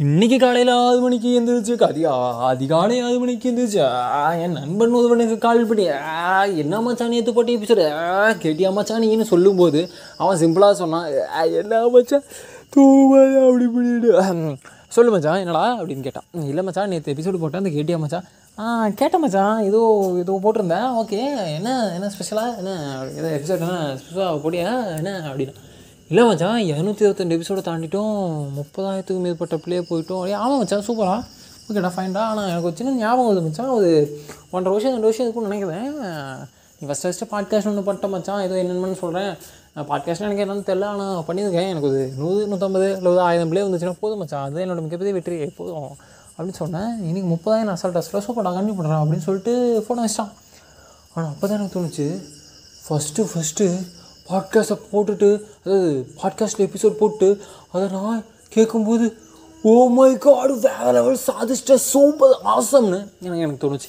இன்னைக்கு காலையில் ஆறு மணிக்கு எழுந்திரிச்சு அதி அதிகாலை ஆறு மணிக்கு எழுந்திரிச்சு என் நண்பன் ஒருவனுக்கு கால் பண்ணி ஆ, என்ன மச்சான் நேற்று போட்டு எபிசோடு கேட்டியா மச்சான் நீன்னு சொல்லும்போது அவன் சிம்பிளாக சொன்னான் "ஆ, என்ன மச்சான் தூவாத அப்படி பண்ணிடு சொல்லு மச்சான் என்னடா? அப்படின்னு கேட்டான். இல்லை மச்சான் நேற்று எபிசோடு போட்டேன் அந்த கேட்டியா மச்சான்? ஆ கேட்டேன் மச்சான் ஏதோ ஏதோ போட்டிருந்தேன் ஓகே என்ன என்ன ஸ்பெஷலாக என்ன எதோ எபிசோட் என்ன ஸ்பெஷலாக போட்டியா என்ன? அப்படின்னா. இல்லை மச்சான் இரநூத்தி இருபத்தெண்டு எபிசோடை தாண்டிட்டோம். முப்பதாயிரத்துக்கு மேற்பட்ட பிள்ளையே போயிட்டோம். அப்படியே ஆமாம் மச்சான் சூப்பரா ஓகேடா ஃபைன்டா ஆனால் எனக்கு ஒரு சின்ன ஞாபகம் வருது மச்சான். ஒரு ஒன்றரை வருஷம் ரெண்டு வருஷம் இருக்குன்னு நினைக்கிறேன். நீ ஃபஸ்ட் ஃபஸ்ட்டு பாட்காஸ்ட் ஒன்று பண்ணிட்ட மச்சான். ஏதோ என்னென்னு சொல்கிறேன் பாட்காஸ்ட்டில் எனக்கு என்னன்னு தெரில ஆனால் பண்ணியிருக்கேன். எனக்கு ஒரு நூறு நூற்றம்பது இல்லை ஆயிரம் பிள்ளையே வந்துச்சுன்னா போதும் மச்சான். அது என்னோட மிகப்பெரிய வெற்றி. போதும். அப்படின்னு சொன்னேன். இன்றைக்கி முப்பதாயிரம் அசால்ட் அசலாக சூப்பராக கண்டிப்பாக பண்ணுறேன் அப்படின்னு சொல்லிட்டு ஃபோனை வச்சிட்டான் ஆனால் அப்போ தான் எனக்கு தோணுச்சு. ஃபஸ்ட்டு ஃபஸ்ட்டு பாட்காஸ்ட்டை போட்டுட்டு அதாவது பாட்காஸ்ட்டில் எபிசோட் போட்டு அதை நான் கேட்கும்போது ஓ மை காடு வேறு லெவல் சாதிச்சிட்ட சூப்பர் ஆசம்னு எனக்கு எனக்கு தோணுச்சு.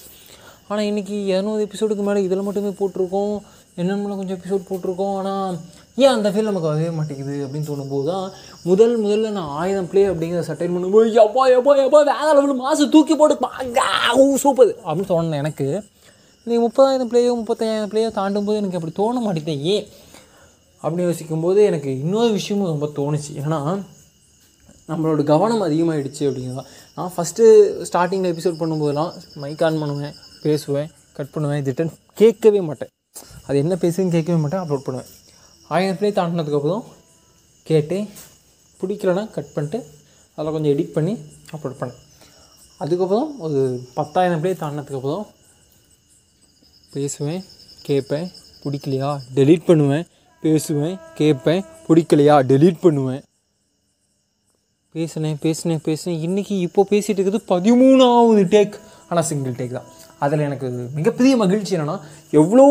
ஆனால் இன்றைக்கி இரநூறு எபிசோடுக்கு மேலே இதில் மட்டுமே போட்டிருக்கோம். என்னென்ன கொஞ்சம் எபிசோட் போட்டிருக்கோம். ஆனால் ஏன் அந்த ஃபீல் நமக்கு வரவே மாட்டேங்குது அப்படின்னு தோணும்போது தான் முதல் முதல்ல நான் ஆயிரம் பிளே அப்படிங்கிற சட்டைன் பண்ணும்போது எப்பா எப்பா எப்பா வேறு லெவல் மாதம் தூக்கி போட்டு சூப்பர் அப்படின்னு சொன்னேன் எனக்கு நீ முப்பதாயிரம் பிளேயோ முப்பத்தாயிரம் பிளேயோ தாண்டும் போது எனக்கு அப்படி தோண மாட்டேங்குது ஏன்? அப்படின்னு யோசிக்கும்போது எனக்கு இன்னொரு விஷயமும் ரொம்ப தோணுச்சு. ஏன்னா நம்மளோட கவனம் அதிகமாகிடுச்சு அப்படிங்கிறதா நான் ஃபஸ்ட்டு ஸ்டார்டிங்கில் எபிசோட் பண்ணும்போதெல்லாம் மைக் ஆன் பண்ணுவேன் பேசுவேன் கட் பண்ணுவேன் ரிட்டன் கேட்கவே மாட்டேன். அது என்ன பேசுன்னு கேட்கவே மாட்டேன் அப்லோட் பண்ணுவேன். ஆயிரம் பிளே தாண்டினதுக்கப்புறம் கேட்டு பிடிக்கலன்னா கட் பண்ணிட்டு அதில் கொஞ்சம் எடிட் பண்ணி அப்லோட் பண்ணேன். அதுக்கப்புறம் ஒரு பத்தாயிரம் பிளே தாண்டினதுக்கப்புறம் பேசுவேன் கேட்பேன் பிடிக்கலையா டெலீட் பண்ணுவேன் பேசுவேன் கேட்பேன் பிடிக்கலையா? டெலீட் பண்ணுவேன். பேசினேன் பேசினேன் பேசினேன். இன்றைக்கி இப்போ பேசிகிட்டு இருக்கிறது பதிமூணாவது டேக் ஆனால் சிங்கிள் டேக் தான். அதில் எனக்கு மிகப்பெரிய மகிழ்ச்சி என்னென்னா எவ்வளோ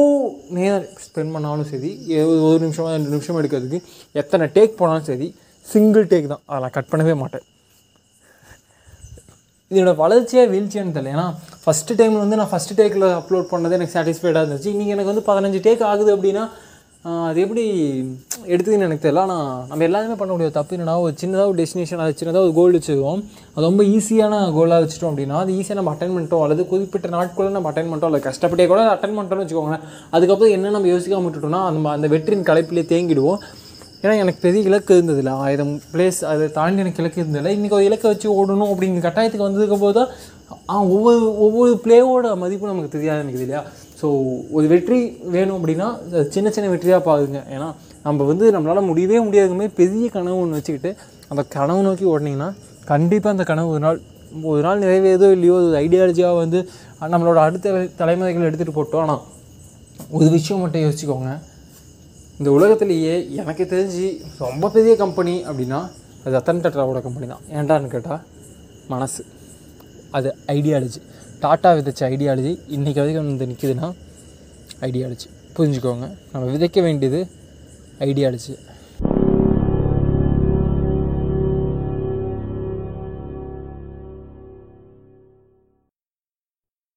நேரம் ஸ்பெண்ட் பண்ணாலும் சரி ஒரு நிமிஷமாக ரெண்டு நிமிஷம் எடுக்கிறதுக்கு எத்தனை டேக் போனாலும் சரி சிங்கிள் டேக் தான். அதை நான் கட் பண்ணவே மாட்டேன். இதோட வளர்ச்சியாக வீழ்ச்சியான்னு தெரியல. ஏன்னா ஃபஸ்ட்டு டைமில் வந்து நான் ஃபஸ்ட்டு டேக்கில் அப்லோட் பண்ணது எனக்கு சாட்டிஸ்ஃபைடாக இருந்துச்சு. இன்றைக்கி எனக்கு வந்து பதினஞ்சு டேக் ஆகுது அப்படின்னா அது எப்படி எடுத்துக்குன்னு எனக்கு தெரியல. ஆனால் நம்ம எல்லாருமே பண்ண முடியாது தப்பு என்னன்னா ஒரு சின்னதாக ஒரு டெஸ்டினேஷன் அது சின்னதாக ஒரு கோல் வச்சுருவோம் அது ரொம்ப ஈஸியான கோலாக வச்சுட்டோம் அப்படின்னா அது ஈஸியாக நம்ம அட்டன் பண்ணிட்டோம். அல்லது குறிப்பிட்ட நாட்குள்ளே நம்ம அட்டன் பண்ணிட்டோம். அல்லது கஷ்டப்பட்டே கூட அட்டன் பண்ணிட்டோம்னு வச்சுக்கோங்களேன். அதுக்கப்புறம் என்ன நம்ம யோசிக்காம விட்டுட்டோம்னா நம்ம அந்த வெற்றியின் கலைப்பிலே தேங்கிடுவோம். ஏன்னா எனக்கு பெரிய இலக்கு இருந்ததில்ல. ஆயிரம் பிளேஸ் அதை தாண்டி எனக்கு இலக்கு இருந்ததில்ல. இன்றைக்கி ஒரு இலக்கை வச்சு ஓடணும் அப்படிங்கிற கட்டாயத்துக்கு வந்ததுக்கு போது தான் ஒவ்வொரு ஒவ்வொரு பிளேவோட மதிப்பு நமக்கு தெரியாது எனக்கு இல்லையா? ஸோ ஒரு வெற்றி வேணும் அப்படின்னா சின்ன சின்ன வெற்றியாக பாருங்க. ஏன்னா நம்ம வந்து நம்மளால் முடியவே முடியாதுமே பெரிய கனவு ஒன்று வச்சுக்கிட்டு அந்த கனவு நோக்கி ஓடினீங்கன்னா கண்டிப்பாக அந்த கனவு ஒரு நாள் ஒரு நாள் நிறைவேறதோ இல்லையோ ஒரு ஐடியாலஜியாக வந்து நம்மளோட அடுத்த தலைமுறைகள் எடுத்துகிட்டு போட்டோம். ஆனால் ஒரு விஷயம் மட்டும் யோசிச்சுக்கோங்க. இந்த உலகத்துலேயே எனக்கு தெரிஞ்சு ரொம்ப பெரிய கம்பெனி அப்படின்னா அது ரத்தன் டாட்டாவோட கம்பெனி தான். ஏன்டான்னு கேட்டால் மனசு. அது ஐடியாலஜி டாட்டா விதைச்ச ஐடியாலஜி இன்றைக்கி வரைக்கும் வந்து நிற்கிதுன்னா ஐடியாலஜி புரிஞ்சுக்கோங்க. நம்ம விதைக்க வேண்டியது ஐடியாலஜி